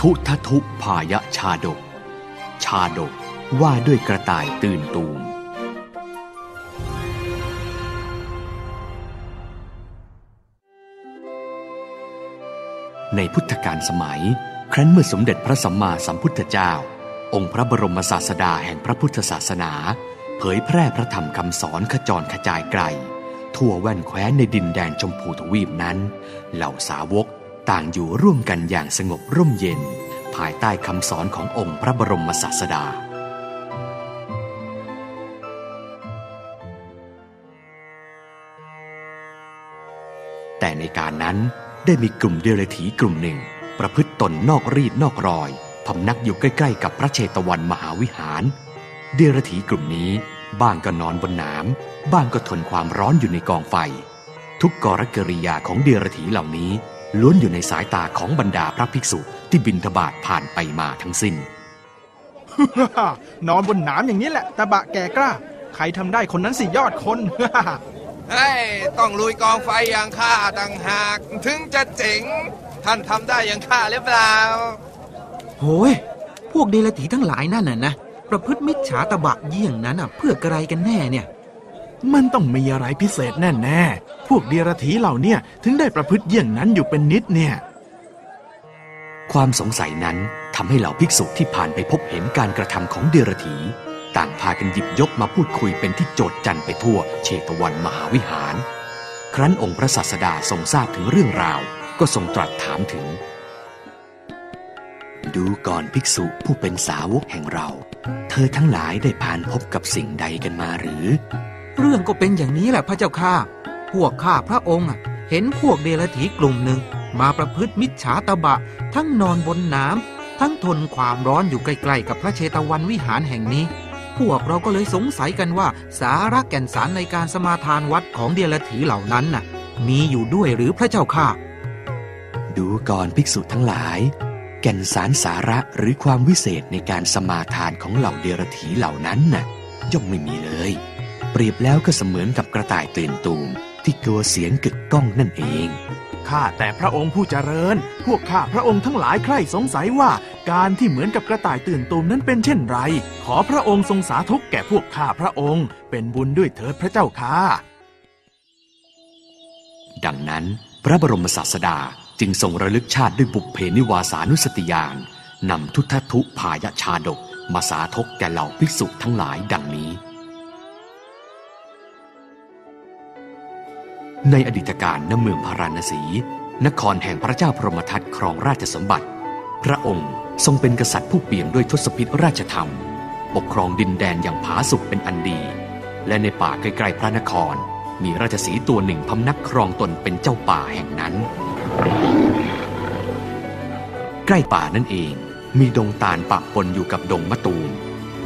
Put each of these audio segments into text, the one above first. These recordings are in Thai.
ทุททุพายชาดก ชาดกว่าด้วยกระต่ายตื่นตูม ในพุทธกาลสมัย ครั้นเมื่อสมเด็จพระสัมมาสัมพุทธเจ้า องค์พระบรมศาสดาแห่งพระพุทธศาสนา เผยแพร่พระธรรมคำสอนขจรขจายไกล ทั่วแว่นแคว้นในดินแดนชมพูทวีปนั้น เหล่าสาวก ต่างอยู่ร่วมกันอย่างสงบร่มเย็น ภายใต้คำสอนขององค์พระบรมศาสดา แต่ในการนั้นได้มีกลุ่มเดรัจฉีกลุ่มหนึ่ง ประพฤติตนนอกรีดนอกรอยพำนักอยู่ใกล้ ๆ กับพระเชตวันมหาวิหาร เดรัจฉีกลุ่มนี้บ้างก็นอนบนน้ำบ้างก็ทนความร้อนอยู่ในกองไฟ ทุกกรกิริยาของเดรัจฉีเหล่านี้ ล้วนอยู่ในสายตาของบรรดาพระภิกษุที่บินทบาทผ่านไปมาทั้งสิ้น นอนบนหนามอย่างนี้แหละตะบะแก่กล้า ใครทำได้คนนั้นสิยอดคน เฮ้ยต้องลุยกองไฟอย่างข้าต่างหาก ถึงจะเจ๋ง ท่านทำได้อย่างข้าหรือเปล่าโหยพวกเดลถีทั้งหลายนั่นน่ะนะประพฤติมิจฉาตะบะเยี่ยงนั้นอะเพื่อกระไรกันแน่เนี่ย มันต้องมีอะไรพิเศษแน่แน่ๆ พวกเดียรถีเหล่าเนี่ยถึงได้ประพฤติเยี่ยงนั้นอยู่เป็นนิดเนี่ย ความสงสัยนั้นทำให้เหล่าภิกษุที่ผ่านไปพบเห็นการกระทำของเดรถี ต่างพากันหยิบยกมาพูดคุยเป็นที่โจทย์จันไปทั่วเชตวันมหาวิหาร ครั้นองค์พระศาสดาทรงทราบถึงเรื่องราว ก็ทรงตรัสถามถึง ดูก่อนภิกษุผู้เป็นสาวกแห่งเรา เธอทั้งหลายได้ผ่านพบกับสิ่งใดกันมาหรือ เรื่องก็เป็นอย่างนี้แหละพระเจ้าข้าพวกข้าพระองค์เห็นพวกเดลถีกลุ่มหนึ่ง มาประพฤติมิจฉาตะบะ ทั้งนอนบนน้ำทั้งทนความร้อนอยู่ใกล้ๆกับพระเชตวันวิหารแห่งนี้ พวกเราก็เลยสงสัยกันว่า สาระแก่นสารในการสมาทานวัดของเดลถีเหล่านั้นน่ะ มีอยู่ด้วยหรือพระเจ้าข้าดูก่อนภิกษุทั้งหลาย แก่นสารสาระหรือความวิเศษในการสมาทานของเหล่าเดรถีเหล่านั้นน่ะย่อมไม่มีเลย รียบแล้วก็เสมือนกับกระต่ายตื่นตูมที่กลัวเสียงกึกก้องนั่นเอง ข้าแต่พระองค์ผู้เจริญ พวกข้าพระองค์ทั้งหลายใคร่สงสัยว่า การที่เหมือนกับกระต่ายตื่นตูมนั้นเป็นเช่นไร ขอพระองค์ทรงสาธุแก่พวกข้าพระองค์ เป็นบุญด้วยเถิดพระเจ้าค่ะ ดังนั้นพระบรมศาสดาจึงทรงระลึกชาติด้วยบุพเพนิวาสานุสติญาณนำทุททุพายชาดกมาสาธกแก่เหล่าภิกษุทั้งหลายดังนี้ ในอดีตการณเมืองพาราณสี นครแห่งพระเจ้าพรหมทัตครองราชสมบัติ พระองค์ทรงเป็นกษัตริย์ผู้เปี่ยมด้วยทศพิธราชธรรม ปกครองดินแดนอย่างผาสุกเป็นอันดี และในป่าใกล้ๆพระนคร มีราชสีตัวหนึ่งพำนักครองตนเป็นเจ้าป่าแห่งนั้น ใกล้ป่านั่นเองมีดงตาลปะปนอยู่กับดงมะตูม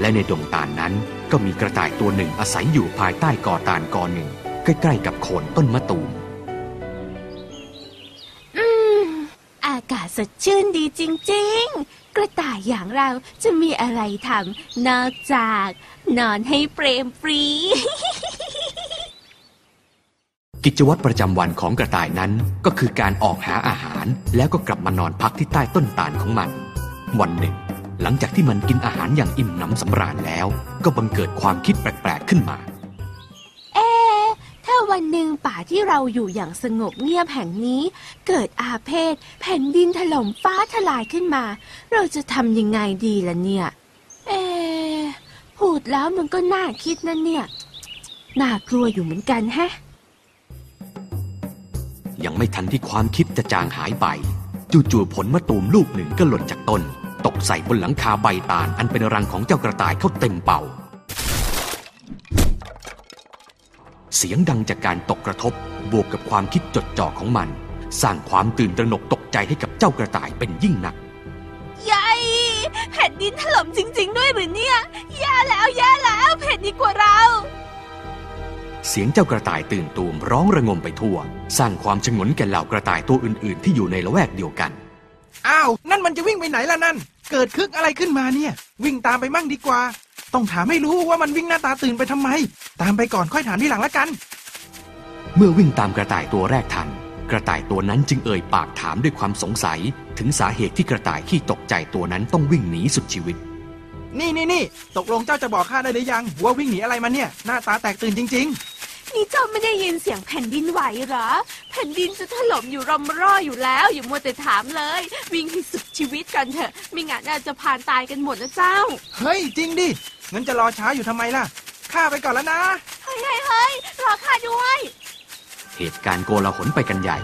และในดงตาลนั้นก็มีกระต่ายตัวหนึ่งอาศัยอยู่ภายใต้กอตาลกอหนึ่ง ใกล้ๆกับโคนต้นมะตูม อืม อากาศสดชื่นดีจริง ๆ กระต่ายอย่างเราจะมีอะไรทำนอกจาก นอนให้เปรมปรี กิจวัตรประจำวันของกระต่ายนั้นก็คือการออกหาอาหาร แล้วก็กลับมานอนพักที่ใต้ต้นตาลของมัน วันหนึ่ง หลังจากที่มันกินอาหารอย่างอิ่มหนำสำราญแล้ว ก็บังเกิดความคิดแปลกๆขึ้นมาเอ๊ะถ้า วันหนึ่งป่าที่เราอยู่อย่างสงบเงียบแห่งนี้ เกิดอาเพศแผ่นดินถล่มฟ้าทลายขึ้นมา เราจะทำยังไงดีล่ะเนี่ย เอพูดแล้วมันก็น่าคิดนะเนี่ย น่ากลัวอยู่เหมือนกันแฮะ ยังไม่ทันที่ความคิดจะจางหายไป จู่ๆผลมะตูมลูกหนึ่งก็หล่นจากต้น ตกใส่บนหลังคาใบตาลอันเป็นรังของเจ้ากระต่ายเข้าเต็มเป่า เสียงดังจากการตกกระทบบวกกับความคิดจดจ่อของมัน สร้างความตื่นตระหนกตกใจให้กับเจ้ากระต่ายเป็นยิ่งหนักยายแผ่นดินถล่มจริง ๆ ด้วยหรือเนี่ยแย่แล้วแย่แล้วแผ่นดินกว่าเรา เสียงเจ้ากระต่ายตื่นตูมร้องระงมไปทั่ว สร้างความชงนแก่เหล่ากระต่ายตัวอื่น ๆ ที่อยู่ในละแวกเดียวกันอ้าวนั่นมันจะวิ่งไปไหนล่ะนั่น เกิดคึกอะไรขึ้นมาเนี่ย วิ่งตามไปมั่งดีกว่า ต้องถามให้รู้ว่ามันวิ่งหน้าตาตื่นไปทำไม ตามไปก่อนค่อยถามทีหลังละกัน เมื่อวิ่งตามกระต่ายตัวแรกทันกกระต่ายตัวนั้นจึงเอ่ยปากถามด้วยความสงสัย ถึงสาเหตุที่กระต่ายขี้ตกใจตัวนั้นต้องวิ่งหนีสุดชีวิต นี่นี่นี่ตกลงเจ้าจะบอกข้าได้หรือยังว่าวิ่งหนีอะไรมาเนี่ย หน้าตาแตกตื่นจริงนี่เจ้าไม่ได้ยินเสียงแผ่นดินไหวเหรอ แผ่นดินจะถล่มอยู่รอมร่ออยู่แล้ว อย่ามัวแต่ถามเลย วิ่งให้สุดชีวิตกันเถอะไม่งั้นอาจจะผ่านตายกันหมดนะเจ้าๆเฮ้ย จริงดิ งั้นจะรอช้าอยู่ทำไมล่ะ ข้าไปก่อนแล้วนะ เฮ้ยเฮ้ยเฮ้ยรอข้าด้วย เหตุการณ์โกลาหลไปกันใหญ่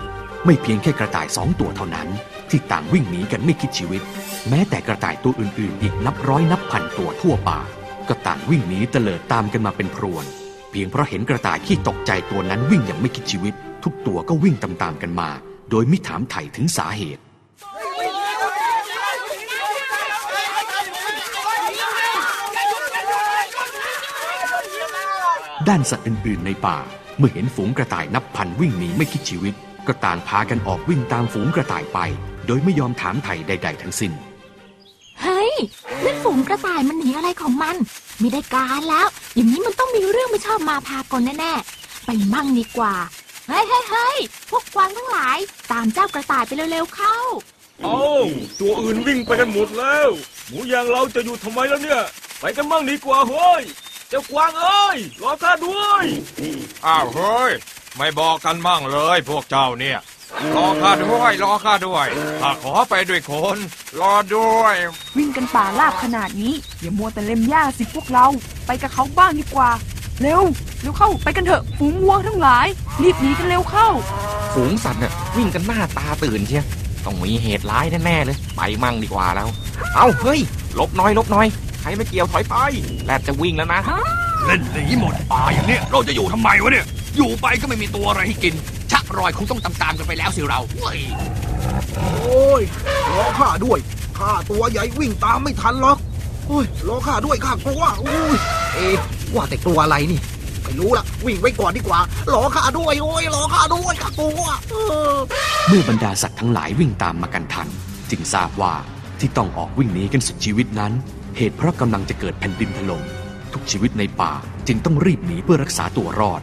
ไม่เพียงแค่กระต่ายสองตัวเท่านั้น ที่ต่างวิ่งหนีกันไม่คิดชีวิต แม้แต่กระต่ายตัวอื่นๆ อีกนับร้อยนับพันตัวทั่วป่า ก็ต่างวิ่งหนีเตลิดตามกันมาเป็นพรวน เพียงเพราะเห็นกระต่ายขี้ตกใจตัวนั้นวิ่งอย่างไม่คิดชีวิต ทุกตัวก็วิ่งตามๆกันมา โดยไม่ถามไถ่ถึงสาเหตุ ด้านสัตว์อื่นๆในป่า เมื่อเห็นฝูงกระต่ายนับพันวิ่งหนีไม่คิดชีวิต ก็ต่างพากันออกวิ่งตามฝูงกระต่ายไป โดยไม่ยอมถามไถ่ใด ๆ ทั้งสิ้น เฮ้ยนั่นฝูงกระต่ายมันหนีอะไรของมันไม่ได้การแล้ว อย่างนี้มันต้องมีเรื่องไม่ชอบมาพากลแน่ๆไปมั่งดีกว่าเฮ้ยเฮ้ยเฮ้ยพวกกวางทั้งหลาย ตามเจ้ากระต่ายไปเร็วๆเข้า เอ้าตัวอื่นวิ่งไปกันหมดแล้ว หมูอย่างเราจะอยู่ทำไมแล้วเนี่ย ไปกันมั่งดีกว่าเฮ้ย เจ้ากวางเอ้ยรอข้าด้วย อ้าวเฮ้ย ไม่บอกกันบ้างเลยพวกเจ้าเนี่ย รอข้าด้วยรอข้าด้วยข้าขอไปด้วยคน รอด้วย วิ่งกันป่าลาบขนาดนี้อย่ามัวแต่เล็มหญ้าสิพวกเรา ไปกับเขาบ้างดีกว่า เร็วเร็วเข้าไปกันเถอะฝูงวัวทั้งหลาย รีบหนีกันเร็วเข้า ฝูงสัตว์น่ะวิ่งกันหน้าตาตื่นเชียต้องมีเหตุร้ายแน่ๆเลย ไปมั่งดีกว่าแล้วเอาเฮ้ยหลบหน่อยหลบหน่อย ใครไม่เกี่ยวถอยไปแลดจะวิ่งแล้วนะเล่นหนีหมดป่าอย่างเนี้ยเราจะอยู่ทำไมวะเนี่ย อยู่ไปก็ไม่มีตัวอะไรให้กิน ชักรอยคงต้องตามๆกันไปแล้วสิเราเฮ้ยโอ้ยรอข้าด้วยข้าตัวใหญ่วิ่งตามไม่ทันหรอกโอ้ยรอข้าด้วยข้ากลัวโอ้ยเอ๊ะว่าแต่ตัวอะไรนี่ไม่รู้ละวิ่งไว้ก่อนดีกว่ารอข้าด้วยโอ้ยรอข้าด้วยข้ากลัวเออเมื่อบรรดาสัตว์ทั้งหลายวิ่งตามมากันทัน จึงทราบว่าที่ต้องออกวิ่งหนีกันสุดชีวิตนั้น เหตุเพราะกำลังจะเกิดแผ่นดินถล่มทุกชีวิตในป่าจึงต้องรีบหนีเพื่อรักษาตัวรอด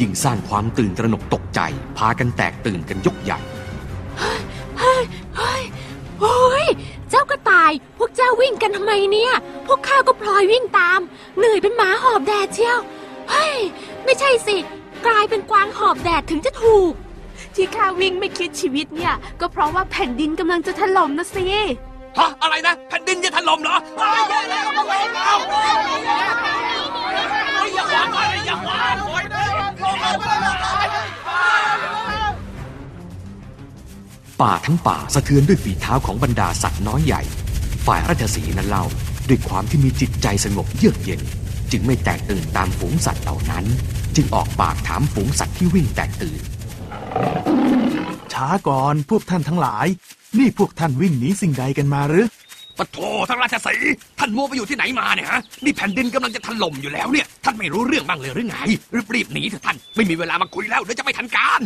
ยิ่งสร้างความตื่นตระหนกตกใจ พากันแตกตื่นกันยกใหญ่เฮ้ยเฮ้ยโอ้ยเจ้ากระต่าย พวกเจ้าวิ่งกันทำไมเนี่ย พวกข้าก็พลอยวิ่งตาม เหนื่อยเป็นหมาหอบแดดเชียวเฮ้ยไม่ใช่สิ กลายเป็นกวางหอบแดดถึงจะถูก ที่ข้าวิ่งไม่คิดชีวิตเนี่ย ก็เพราะว่าแผ่นดินกำลังจะถล่มนะสิ ฮะอะไรนะ แผ่นดินจะถล่มเหรอป่าทั้งป่าสะเทือนด้วยฝีเท้าของบรรดาสัตว์น้อยใหญ่ ฝ่ายราชสีนั้นเล่าด้วยความที่มีจิตใจสงบเยือกเย็น จึงไม่แตกตื่นตามฝูงสัตว์เหล่านั้น จึงออกปากถามฝูงสัตว์ที่วิ่งแตกตื่นช้าก่อนพวกท่านทั้งหลาย นี่พวกท่านวิ่งหนีสิ่งใดกันมาหรือปะโถท่านราชสีห์ท่านมัวไปอยู่ที่ไหนมาเนี่ยฮะ นี่แผ่นดินกำลังจะถล่มอยู่แล้วเนี่ย ท่านไม่รู้เรื่องบ้างเลยหรือไง รีบรีบๆหนีเถอะท่าน ไม่มีเวลามาคุยแล้วเดี๋ยวจะไม่ทันการ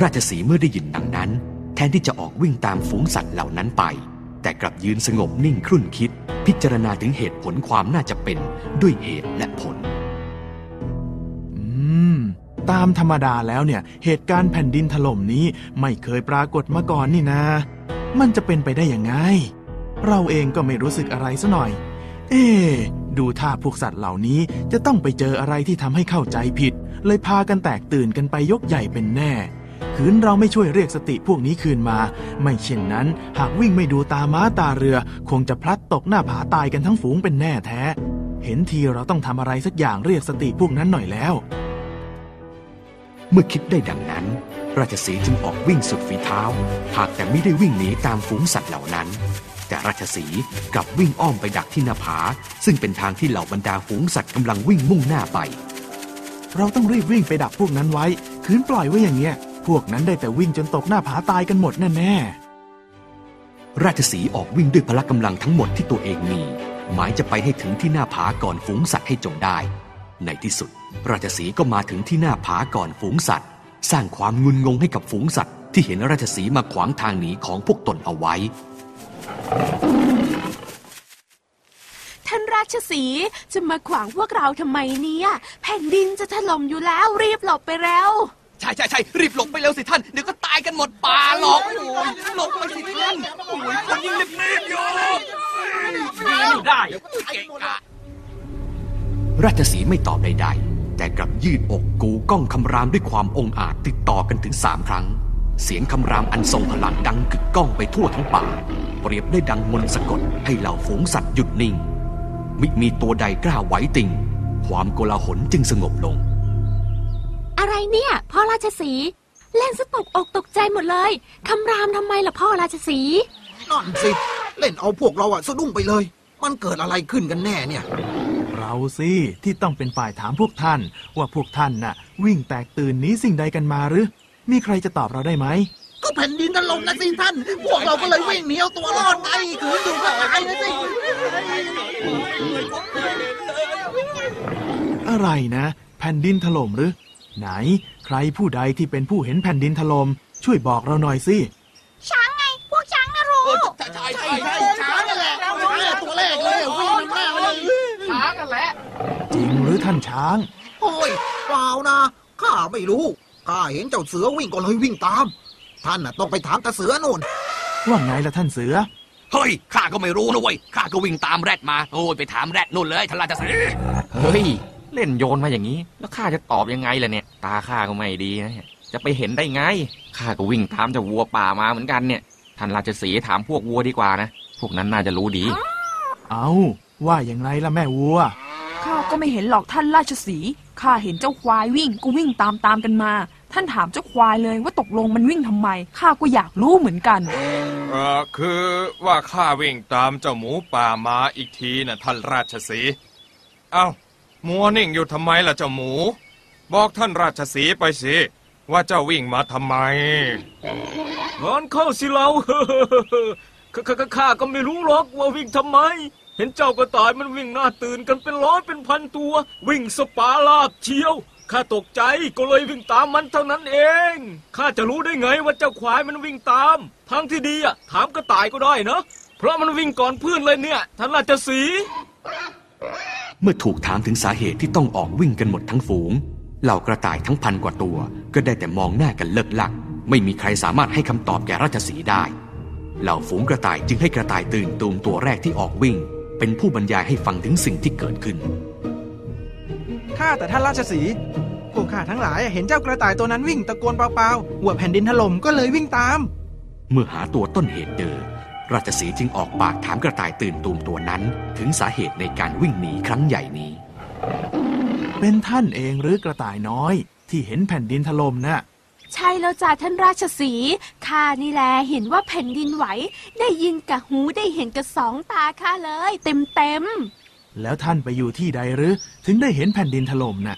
ราชสีห์เมื่อได้ยินดังนั้น แทนที่จะออกวิ่งตามฝูงสัตว์เหล่านั้นไป แต่กลับยืนสงบนิ่งครุ่นคิด พิจารณาถึงเหตุผลความน่าจะเป็นด้วยเหตุและผลอืม ตามธรรมดาแล้วเนี่ย เหตุการณ์แผ่นดินถล่มนี้ไม่เคยปรากฏมาก่อนนี่นะ มันจะเป็นไปได้ยังไง เราเองก็ไม่รู้สึกอะไรซะหน่อย เอ๊ดูท่าพวกสัตว์เหล่านี้จะต้องไปเจออะไรที่ทำให้เข้าใจผิด เลยพากันแตกตื่นกันไปยกใหญ่เป็นแน่คืนเราไม่ช่วยเรียกสติพวกนี้คืนมา ไม่เช่นนั้น หากวิ่งไม่ดูตาม้าตาเรือ คงจะพลัดตกหน้าผาตายกันทั้งฝูงเป็นแน่แท้ เห็นทีเราต้องทำอะไรสักอย่างเรียกสติพวกนั้นหน่อยแล้ว เมื่อคิดได้ดังนั้น ราชสีจึงออกวิ่งสุดฝีเท้า หากแต่ไม่ได้วิ่งหนีตามฝูงสัตว์เหล่านั้น แต่ราชสีกลับวิ่งอ้อมไปดักที่หน้าผา ซึ่งเป็นทางที่เหล่าบรรดาฝูงสัตว์กำลังวิ่งมุ่งหน้าไป เราต้องรีบวิ่งไปดักพวกนั้นไว้ คืนปล่อยไว้อย่างเงี้ย พวกนั้นได้แต่วิ่งจนตกหน้าผาตายกันหมดแน่ๆ ราชสีออกวิ่งด้วยพละกำลังทั้งหมดที่ตัวเองมี หมายจะไปให้ถึงที่หน้าผาก่อนฝูงสัตว์ให้จงได้ ในที่สุด ราชสีห์ก็มาถึงที่หน้าผาก่อนฝูงสัตว์ สร้างความงุนงงให้กับฝูงสัตว์ ที่เห็นราชสีห์มาขวางทางหนีของพวกตนเอาไว้ ท่านราชสีห์จะมาขวางพวกเราทำไมเนี่ย แผ่นดินจะถล่มอยู่แล้วรีบหลบไปแล้วชช่ใช่ใช่รีบหลบไปเร็วสิท่าน เดี๋ยวก็ตายกันหมดป่าหรอกโอ้ยหลบไปสิท่านโอ้ยคนยิ่งรีบๆอยู่อยู่ได้เกะกะ ราชสีห์ไม่ตอบใด ๆ แต่กลับยืดอกกูก้องคำรามด้วยความองอาจติดต่อกันถึงสามครั้ง เสียงคำรามอันทรงพลังดังกึกก้องไปทั่วทั้งป่า เปรียบได้ดังมนต์สะกดให้เหล่าฝูงสัตว์หยุดนิ่ง มิมีตัวใดกล้าไหวติง ความโกลาหลจึงสงบลง อะไรเนี่ยพ่อราชสีห์เล่นสตกอกตกใจหมดเลยคำรามทำไมล่ะพ่อราชสีห์นั่นสิ เล่นเอาพวกเราอะสะดุ้งไปเลย มันเกิดอะไรขึ้นกันแน่เนี่ย เราสิที่ต้องเป็นฝ่ายถามพวกท่าน ว่าพวกท่านน่ะ วิ่งแตกตื่นหนี้สิ่งใดกันมาหรือ มีใครจะตอบเราได้ไหมก็แผ่นดินถล่มนะสิท่าน พวกเราก็เลยวิ่งหนีเอาตัวรอดไงขืนอยู่ก็ตายนะสิอะไรนะ แผ่นดินถล่มหรือ ไหน ใครผู้ใดที่เป็นผู้เห็นแผ่นดินถล่มช่วยบอกเราหน่อยสิ ช้างไง พวกช้างนะรู้ ใช่ใช่ใช่ช้านั่นแหละช้าตัวแรกเลยอะวิ่งนำหน้ามาเลย จริงหรือ ท่านช้าง โอ้ยเปล่านะข้าไม่รู้ข้าเห็นเจ้าเสือวิ่งก็เลยวิ่งตาม ท่านน่ะต้องไปถามตาเสือนู่นว่าไงล่ะท่านเสือ เฮ้ยข้าก็ไม่รู้นะเว้ยข้าก็วิ่งตามแรดมาโอ้ยไปถามแรดนู่นเลยท่านราชสีห์เฮ้ย เล่นโยนมาอย่างนี้ แล้วข้าจะตอบยังไงล่ะเนี่ย ตาข้าก็ไม่ดีนะเนี่ยจะไปเห็นได้ไงข้าก็วิ่งตามเจ้าวัวป่ามาเหมือนกันเนี่ยท่านราชสีห์ถามพวกวัวดีกว่านะ พวกนั้นน่าจะรู้ดี เอาว่าอย่างไรล่ะแม่วัวข้า ก็ไม่เห็นหรอกท่านราชสีห์ข้าเห็นเจ้าควายวิ่งก็วิ่งตามตามๆกันมา ท่านถามเจ้าควายเลยว่าตกลงมันวิ่งทำไมข้าก็อยากรู้เหมือนกัน เออคือว่าข้าวิ่งตามเจ้าหมูป่ามาอีกทีนะท่านราชสีห์เอ้ามัวนิ่งอยู่ทำไมล่ะเจ้าหมู บอกท่านราชสีห์ไปสิว่าเจ้าวิ่งมาทำไมงอนเข้าสิเรา ข้าข้าข้าก็ไม่รู้หรอกว่าวิ่งทำไม เห็นเจ้ากระต่ายมันวิ่งหน้าตื่นกันเป็นร้อยเป็นพันตัว วิ่งสปาลาบเชียวข้าตกใจก็เลยวิ่งตามมันเท่านั้นเอง ข้าจะรู้ได้ไงว่าเจ้าควายมันวิ่งตาม ทางที่ดีอะถามกระต่ายก็ได้นะ เพราะมันวิ่งก่อนเพื่อนเลยเนี่ยท่านราชสี เมื่อถูกถามถึงสาเหตุที่ต้องออกวิ่งกันหมดทั้งฝูง เหล่ากระต่ายทั้งพันกว่าตัว ก็ได้แต่มองหน้ากันเลิกลัก ไม่มีใครสามารถให้คำตอบแก่ราชสีได้ เหล่าฝูงกระต่ายจึงให้กระต่ายตื่นตูมตัวแรกที่ออกวิ่ง เป็นผู้บรรยายให้ฟังถึงสิ่งที่เกิดขึ้น ข้าแต่ท่านราชสีห์พวกข้าทั้งหลายเห็นเจ้ากระต่ายตัวนั้นวิ่งตะโกนเปล่าๆว่าแผ่นดินถล่มก็เลยวิ่งตาม เมื่อหาตัวต้นเหตุเจอ ราชสีห์จึงออกปากถามกระต่ายตื่นตูมตัวนั้น ถึงสาเหตุในการวิ่งหนีครั้งใหญ่นี้ เป็นท่านเองหรือกระต่ายน้อย ที่เห็นแผ่นดินถล่มน่ะ ใช่แล้วจ้าท่านราชสีข้านี่แหละเห็นว่าแผ่นดินไหว ได้ยินกับหูได้เห็นกับสองตาข้าเลย เต็มเต็มแล้วท่านไปอยู่ที่ใดหรือ ถึงได้เห็นแผ่นดินถล่มน่ะ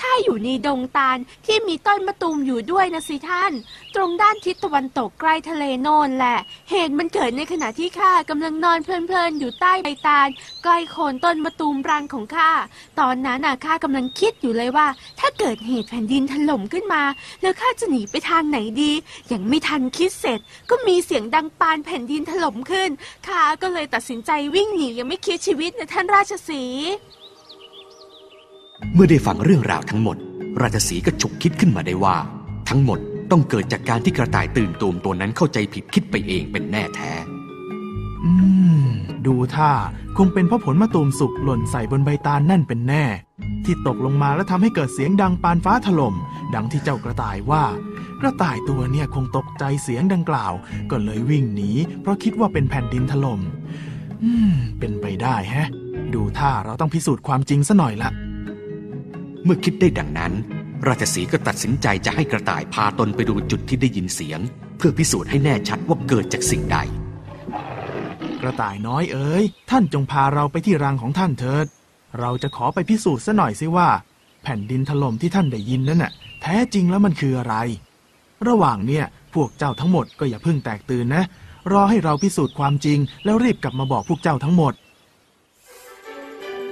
ข้าอยู่ในดงตาลที่มีต้นมะตูมอยู่ด้วยนะสิท่าน ตรงด้านทิศตะวันตกใกล้ทะเลโนนแหละ เหตุมันเกิดในขณะที่ข้ากำลังนอนเพลินๆอยู่ใต้ใบตาล ใกล้โคนต้นมะตูมรังของข้า ตอนนั้นน่ะข้ากำลังคิดอยู่เลยว่า ถ้าเกิดเหตุแผ่นดินถล่มขึ้นมา แล้วข้าจะหนีไปทางไหนดี ยังไม่ทันคิดเสร็จ ก็มีเสียงดังปานแผ่นดินถล่มขึ้นข้าก็เลยตัดสินใจวิ่งหนียังไม่คิดชีวิตนะท่านราชสีห์ เมื่อได้ฟังเรื่องราวทั้งหมด ราชสีก็ฉุกคิดขึ้นมาได้ว่า ทั้งหมดต้องเกิดจากการที่กระต่ายตื่นตูมตัวนั้นเข้าใจผิดคิดไปเองเป็นแน่แท้ อืม ดูท่าคงเป็นเพราะผลมะตูมสุกหล่นใส่บนใบตาลนั่นเป็นแน่ ที่ตกลงมาแล้วทำให้เกิดเสียงดังปานฟ้าถล่มดังที่เจ้ากระต่ายว่า กระต่ายตัวเนี่ยคงตกใจเสียงดังกล่าว ก็เลยวิ่งหนีเพราะคิดว่าเป็นแผ่นดินถล่มอืม เป็นไปได้แฮะ ดูท่าเราต้องพิสูจน์ความจริงซะหน่อยละ เมื่อคิดได้ดังนั้น ราชสีก็ตัดสินใจจะให้กระต่ายพาตนไปดูจุดที่ได้ยินเสียง เพื่อพิสูจน์ให้แน่ชัดว่าเกิดจากสิ่งใด กระต่ายน้อยเอ๋ยท่านจงพาเราไปที่รังของท่านเถิด เราจะขอไปพิสูจน์ซะหน่อยสิว่า แผ่นดินถล่มที่ท่านได้ยินนั้นน่ะ แท้จริงแล้วมันคืออะไร ระหว่างเนี่ยพวกเจ้าทั้งหมดก็อย่าเพิ่งแตกตื่นนะ รอให้เราพิสูจน์ความจริงแล้วรีบกลับมาบอกพวกเจ้าทั้งหมด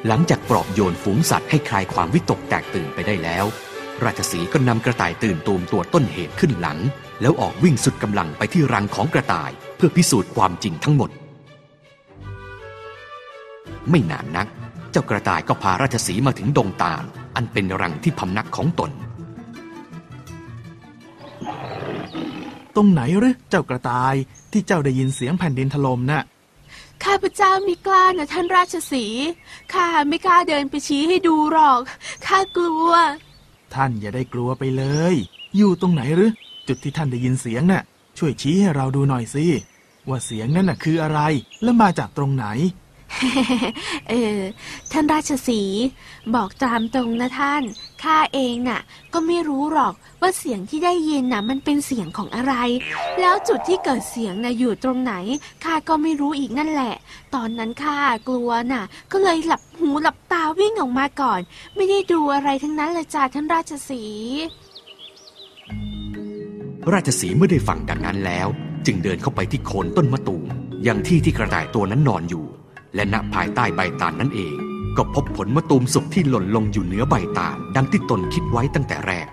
หลังจากปลอบโยนฝูงสัตว์ให้คลายความวิตกแตกตื่นไปได้แล้ว ราชสีก็นำกระต่ายตื่นตูมตัวต้นเหตุขึ้นหลัง แล้วออกวิ่งสุดกำลังไปที่รังของกระต่าย เพื่อพิสูจน์ความจริงทั้งหมด ไม่นานนัก เจ้ากระต่ายก็พาราชสีมาถึงดงตาล อันเป็นรังที่พำนักของตน ตรงไหนหรือเจ้ากระต่ายที่เจ้าได้ยินเสียงแผ่นดินถล่มน่ะ ข้าพเจ้าไม่กล้านะท่านราชสีข้าไม่กล้าเดินไปชี้ให้ดูหรอก ข้ากลัว ท่านอย่าได้กลัวไปเลย อยู่ตรงไหนหรือ จุดที่ท่านได้ยินเสียงน่ะ ช่วยชี้ให้เราดูหน่อยสิ ว่าเสียงนั้นน่ะคืออะไร และมาจากตรงไหน เออ ท่านราชสีบอกตามตรงนะท่าน ข้าเองน่ะ ก็ไม่รู้หรอกว่าเสียงที่ได้ยินน่ะ มันเป็นเสียงของอะไร แล้วจุดที่เกิดเสียงน่ะอยู่ตรงไหน ข้าก็ไม่รู้อีกนั่นแหละ ตอนนั้นข้ากลัวน่ะ ก็เลยหลับหูหลับตาวิ่งออกมาก่อน ไม่ได้ดูอะไรทั้งนั้นเลยจ้าท่านราชสีราชสีเมื่อได้ฟังดังนั้นแล้ว จึงเดินเข้าไปที่โคนต้นมะตูมยังที่ที่กระต่ายตัวนั้นนอนอยู่ และณภายใต้ใบตาลนั่นเอง ก็พบผลมะตูมสุกที่หล่นลงอยู่เหนือใบตาลดังที่ตนคิดไว้ตั้งแต่แรก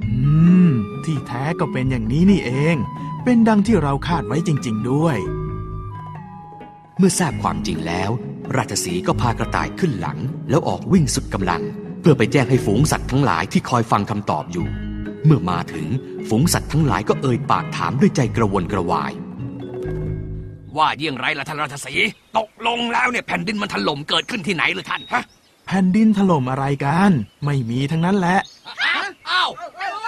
อืม ที่แท้ก็เป็นอย่างนี้นี่เอง เป็นดังที่เราคาดไว้จริง ๆ ด้วย เมื่อทราบความจริงแล้ว ราชสีห์ก็พากระต่ายขึ้นหลัง แล้วออกวิ่งสุดกำลัง เพื่อไปแจ้งให้ฝูงสัตว์ทั้งหลายที่คอยฟังคำตอบอยู่ เมื่อมาถึงฝูงสัตว์ทั้งหลายก็เอ่ยปากถามด้วยใจกระวนกระวาย ว่าเยี่ยงไรล่ะท่านราชสีห์ตกลงแล้วเนี่ยแผ่นดินมันถล่มเกิดขึ้นที่ไหนหรือท่านฮะแผ่นดินถล่มอะไรกัน ไม่มีทั้งนั้นแหละ อ้าว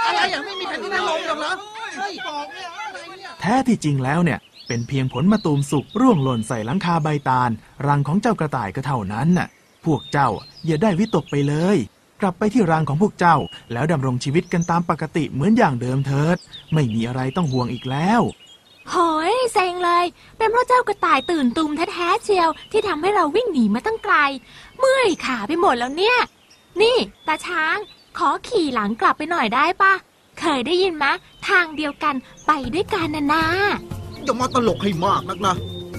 อะไรอย่างไม่มีแผ่นดินถล่มหรอกเหรอเฮ้ยบอกเนี่ยอะไรเนี่ยแท้ที่จริงแล้วเนี่ย เป็นเพียงผลมะตูมสุกร่วงหล่นใส่หลังคาใบตาล รังของเจ้ากระต่ายก็เท่านั้นน่ะ พวกเจ้าอย่าได้วิตกไปเลย กลับไปที่รังของพวกเจ้า แล้วดำรงชีวิตกันตามปกติเหมือนอย่างเดิมเถิด ไม่มีอะไรต้องห่วงอีกแล้ว โหย เซ็งเลย เป็นเพราะเจ้ากระต่ายตื่นตูมแท้ๆเชียว ที่ทำให้เราวิ่งหนีมาตั้งไกล เมื่อยขาไปหมดแล้วเนี่ย นี่ตาช้าง ขอขี่หลังกลับไปหน่อยได้ปะเคยได้ยินมะ ทางเดียวกันไปด้วยกันนะนาอย่ามาตลกให้มากนักนะ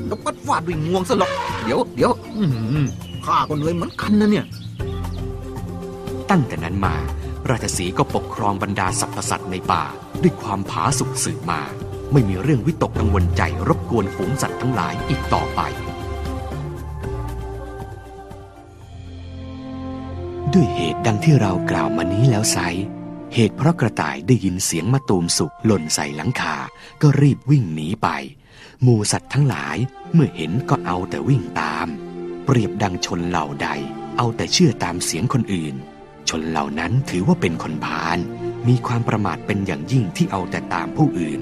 แล้วก็ฟาดวิ่งงวงซะหรอกเดี๋ยวเดี๋ยวอืมข้าก็เหนื่อยเหมือนกันนะเนี่ย ตั้งแต่นั้นมา ราชสีห์ก็ปกครองบรรดาสรรพสัตว์ในป่า ด้วยความผาสุกสืบมา ไม่มีเรื่องวิตกกังวลใจรบกวนฝูงสัตว์ทั้งหลายอีกต่อไป ด้วยเหตุดังที่เรากล่าวมานี้แล้วไซเหตุเพราะกระต่ายได้ยินเสียงมะตูมสุกหล่นใส่หลังคา ก็รีบวิ่งหนีไป หมูสัตว์ทั้งหลายเมื่อเห็นก็เอาแต่วิ่งตาม เปรียบดังชนเหล่าใด เอาแต่เชื่อตามเสียงคนอื่น ชนเหล่านั้นถือว่าเป็นคนพาลมีความประมาทเป็นอย่างยิ่งที่เอาแต่ตามผู้อื่น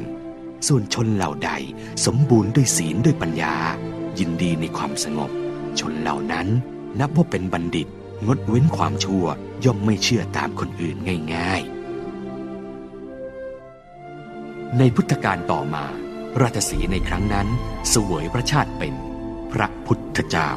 ส่วนชนเหล่าใดสมบูรณ์ด้วยศีลด้วยปัญญา ยินดีในความสงบ ชนเหล่านั้นนับว่าเป็นบัณฑิต งดเว้นความชั่วย่อมไม่เชื่อตามคนอื่นง่ายๆ ในพุทธกาลต่อมา ราชสีในครั้งนั้นเสวยพระชาติเป็น พระพุทธเจ้า